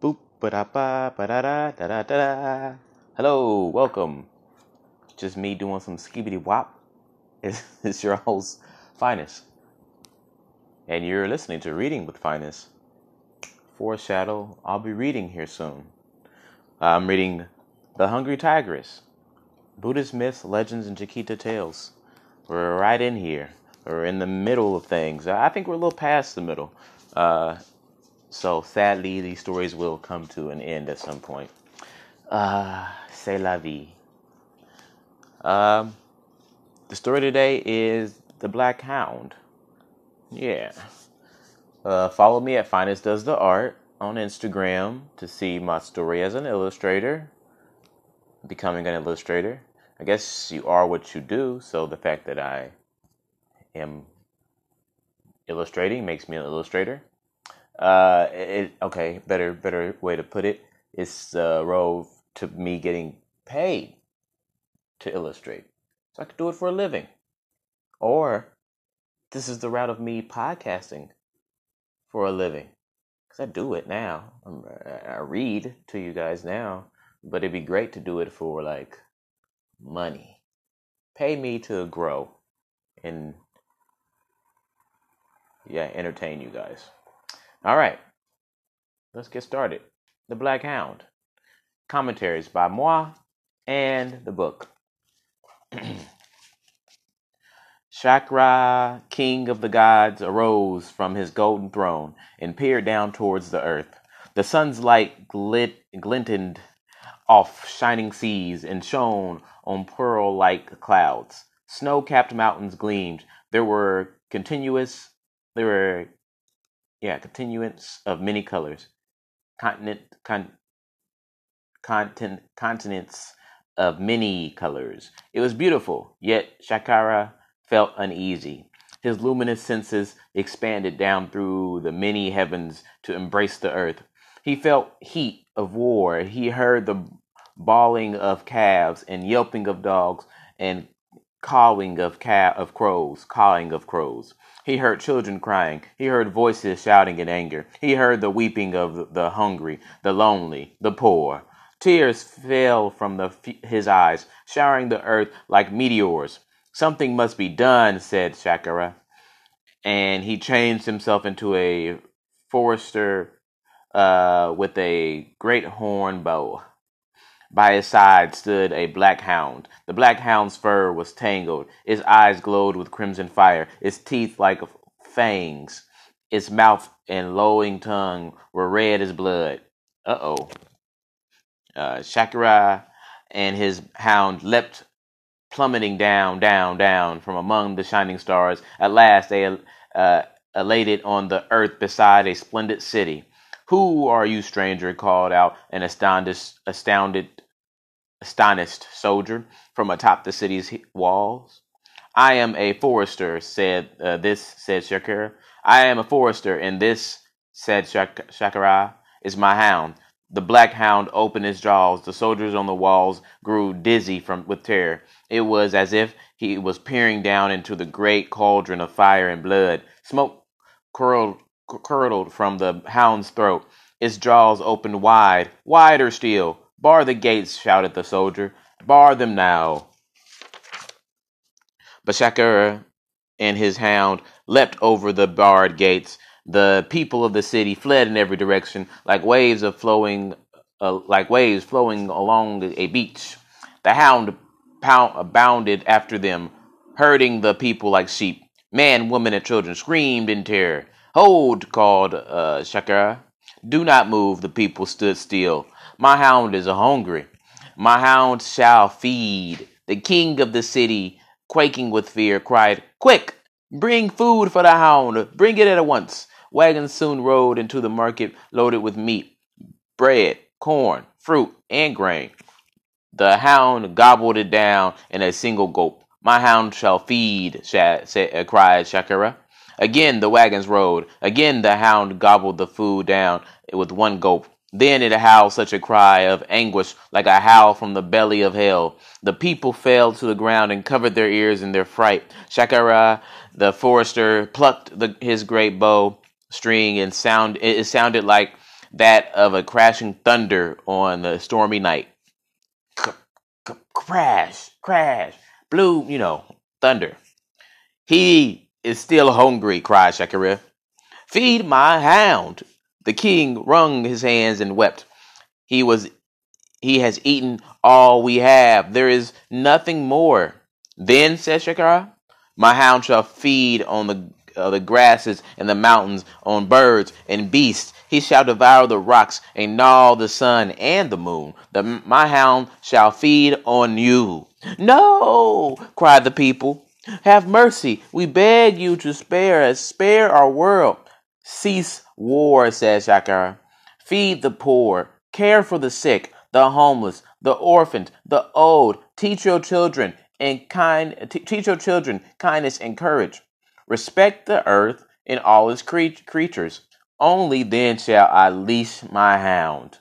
Boop ba da ba ba da da da da da da. Hello, welcome. Just me doing some skibidi wop. It's, it's your host, Finest. And you're listening to Reading with Finest. Foreshadow, I'll be reading here soon. I'm reading The Hungry Tigress Buddhist Myths, Legends, and Jataka Tales. We're right in here. We're in the middle of things. I think we're a little past the middle. Uh, so sadly, these stories will come to an end at some point. Uh, c'est la vie. Um, the story today is The Black Hound. Yeah. Uh, follow me at Finest Does the Art on Instagram to see my story as an illustrator, becoming an illustrator. I guess you are what you do, so the fact that I am illustrating makes me an illustrator. Uh, it, okay, better better way to put it. It's the road to me getting paid to illustrate, so I could do it for a living. Or this is the route of me podcasting for a living, because I do it now. I'm, I read to you guys now, but it'd be great to do it for like money. Pay me to grow and yeah, entertain you guys. All right, let's get started. The Black Hound. Commentaries by moi and the book. Shakra, king of the gods, arose from his golden throne and peered down towards the earth. The sun's light glit, glinted off shining seas and shone on pearl like clouds. Snow capped mountains gleamed. There were continuous, there were, yeah, continuance of many colors. Continent, con, content, continents of many colors. It was beautiful, yet Shakara felt uneasy. His luminous senses expanded down through the many heavens to embrace the earth. He felt heat of war. He heard the bawling of calves and yelping of dogs and cawing of ca- of crows, cawing of crows. He heard children crying. He heard voices shouting in anger. He heard the weeping of the hungry, the lonely, the poor. Tears fell from the, his eyes, showering the earth like meteors. Something must be done, said Shakara, and he changed himself into a forester uh, with a great horn bow. By his side stood a black hound. The black hound's fur was tangled. Its eyes glowed with crimson fire, its teeth like fangs. Its mouth and lowing tongue were red as blood. Uh-oh. Uh, Shakara and his hound leapt plummeting down, down, down from among the shining stars. At last, they uh, alighted on the earth beside a splendid city. Who are you, stranger? called out an astounded, astounded, astonished soldier from atop the city's walls. I am a forester, said uh, this, said Shakara. I am a forester, and this, said Shak- Shakara, is my hound. The black hound opened his jaws. The soldiers on the walls grew dizzy from with terror. It was as if he was peering down into the great cauldron of fire and blood. Smoke curled, curdled from the hound's throat. Its jaws opened wide, wider still. Bar the gates, shouted the soldier. Bar them now. But Shakara and his hound leapt over the barred gates. The people of the city fled in every direction, like waves of flowing, uh, like waves flowing along a beach. The hound bounded after them, herding the people like sheep. Man, women, and children screamed in terror. Hold, called uh, Shakara. Do not move. The people stood still. My hound is hungry. My hound shall feed. The king of the city, quaking with fear, cried, Quick! Bring food for the hound. Bring it at once. Wagons soon rode into the market loaded with meat, bread, corn, fruit, and grain. The hound gobbled it down in a single gulp. My hound shall feed, cried Shakara. Again the wagons rode. Again the hound gobbled the food down with one gulp. Then it howled such a cry of anguish like a howl from the belly of hell. The people fell to the ground and covered their ears in their fright. Shakara, the forester, plucked the, his great bow string and sound. It sounded like that of a crashing thunder on a stormy night. C- c- crash, crash, blue, you know, thunder. He is still hungry, cried Shakira. Feed my hound. The king wrung his hands and wept. He was he has eaten all we have. There is nothing more. Then said Shakira, My hound shall feed on the uh, the grasses and the mountains, on birds and beasts. He shall devour the rocks and gnaw the sun and the moon. The, my hound shall feed on you. No, cried the people. Have mercy. We beg you to spare us. Spare our world. Cease war, said Shakara. Feed the poor. Care for the sick, the homeless, the orphans, the old. Teach your children and kind. T- teach your children kindness and courage. Respect the earth and all its cre- creatures. Only then shall I leash my hound.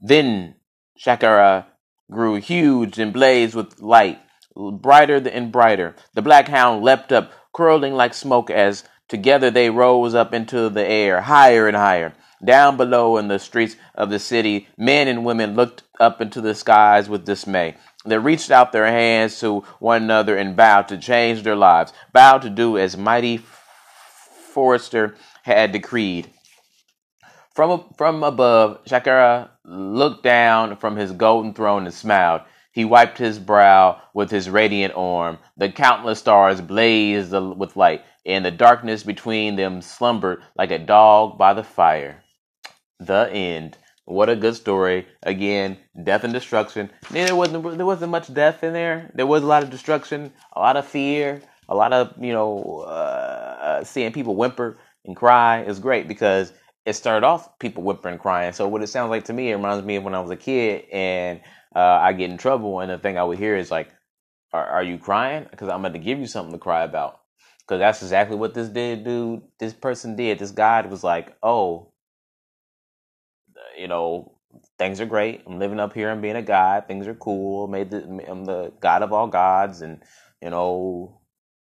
Then Shakara grew huge and blazed with light, brighter and brighter. The black hound leapt up, curling like smoke as together they rose up into the air, higher and higher. Down below in the streets of the city, men and women looked up into the skies with dismay. They reached out their hands to one another and vowed to change their lives, vowed to do as mighty Forrester had decreed. From, from above, Shakara looked down from his golden throne and smiled. He wiped his brow with his radiant arm. The countless stars blazed with light, and the darkness between them slumbered like a dog by the fire. The end. What a good story. Again, death and destruction. There wasn't there wasn't much death in there. There was a lot of destruction, a lot of fear, a lot of you know uh, seeing people whimper and cry. It's great because it started off people whimpering and crying. So what it sounds like to me, it reminds me of when I was a kid and uh, I get in trouble, and the thing I would hear is like, "Are, are you crying? Because I'm going to give you something to cry about." Because that's exactly what this did, dude. This person did. This guy was like, "Oh, you know, things are great. I'm living up here and being a god. Things are cool. Made the, I'm the god of all gods, and you know,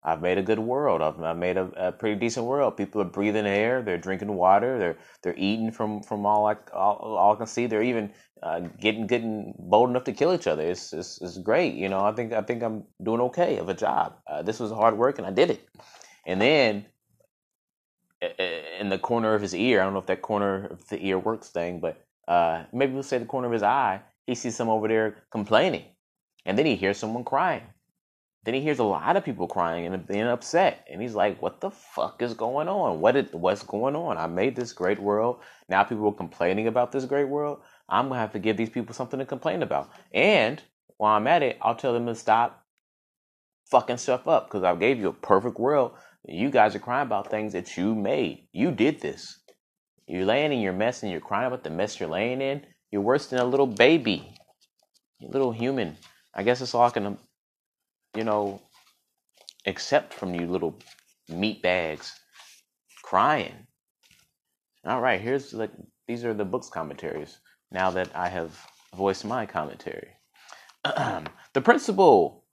I've made a good world. I've, I've made a, a, pretty decent world. People are breathing air. They're drinking water. They're they're eating from from all I all, all I can see. They're even uh, getting getting bold enough to kill each other. It's, it's it's great. You know, I think I think I'm doing okay of a job. Uh, this was hard work, and I did it. And then in the corner of his ear, I don't know if that corner of the ear works thing, but uh, maybe we'll say the corner of his eye, he sees someone over there complaining. And then he hears someone crying. Then he hears a lot of people crying and being upset. And he's like, what the fuck is going on? What is, what's going on? I made this great world. Now people are complaining about this great world. I'm to have to give these people something to complain about. And while I'm at it, I'll tell them to stop fucking stuff up because I gave you a perfect world. You guys are crying about things that you made. You did this. You're laying in your mess and you're crying about the mess you're laying in. You're worse than a little baby, a little human. I guess it's all I can, you know, accept from you little meat bags crying. All right, here's like these are the book's commentaries. Now that I have voiced my commentary, the principle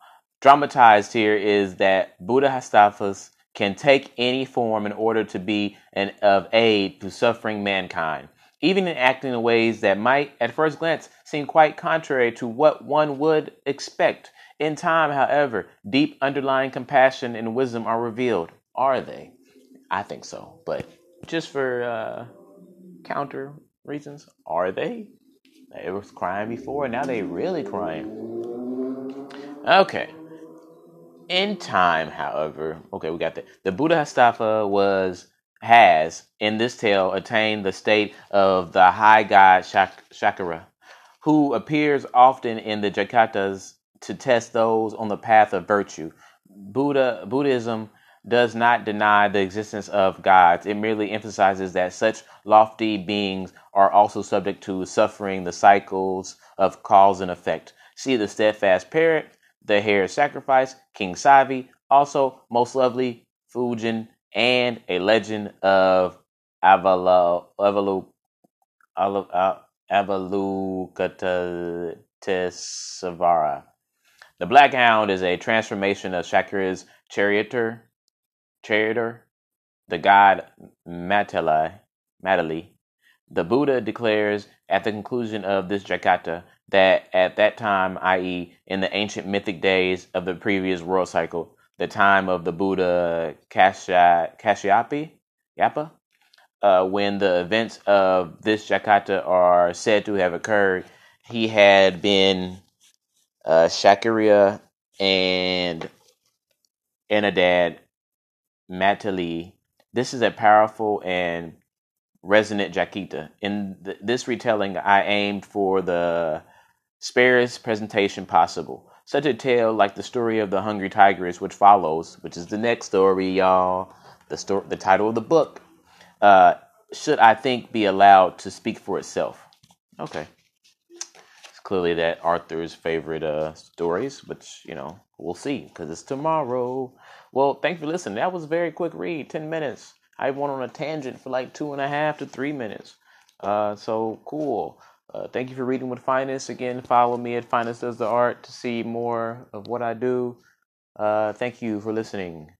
dramatized here is that Bodhisattvas can take any form in order to be an, of aid to suffering mankind, even in acting in ways that might, at first glance, seem quite contrary to what one would expect. In time, however, deep underlying compassion and wisdom are revealed. Are they? I think so, but just for uh, counter reasons, are they? They was crying before, now they really crying. Okay. In time, however, okay, we got that. The Bodhisattva was has in this tale attained the state of the high god Shak- Shakara, who appears often in the Jatakas to test those on the path of virtue. Buddha Buddhism does not deny the existence of gods. It merely emphasizes that such lofty beings are also subject to suffering the cycles of cause and effect. See the steadfast parrot, the hare sacrifice, King Savi, also most lovely Fujin, and a legend of Avalu Avalu uh, Avalokitesvara. The Black Hound is a transformation of Shakira's charioteer, charioteer, the god Matali, The Buddha declares at the conclusion of this Jataka that at that time, i.e., in the ancient mythic days of the previous world cycle, the time of the Buddha Kashya, Kashyapi, Yapa, uh, when the events of this Jataka are said to have occurred, he had been uh, and Anadad Matali. This is a powerful and resonant Jakita. In th- this retelling, I aimed for the sparest presentation possible. Such a tale like the story of the hungry tigress, which follows, which is the next story, y'all. The story, the title of the book, uh, should I think be allowed to speak for itself. Okay, it's clearly that Arthur's favorite uh, stories, which you know we'll see because it's tomorrow. Well, thanks for listening. That was a very quick read, ten minutes. I went on a tangent for like two and a half to three minutes. Uh, so cool. Uh, thank you for reading with Finest. Again, follow me at Finest Does the Art to see more of what I do. Uh, thank you for listening.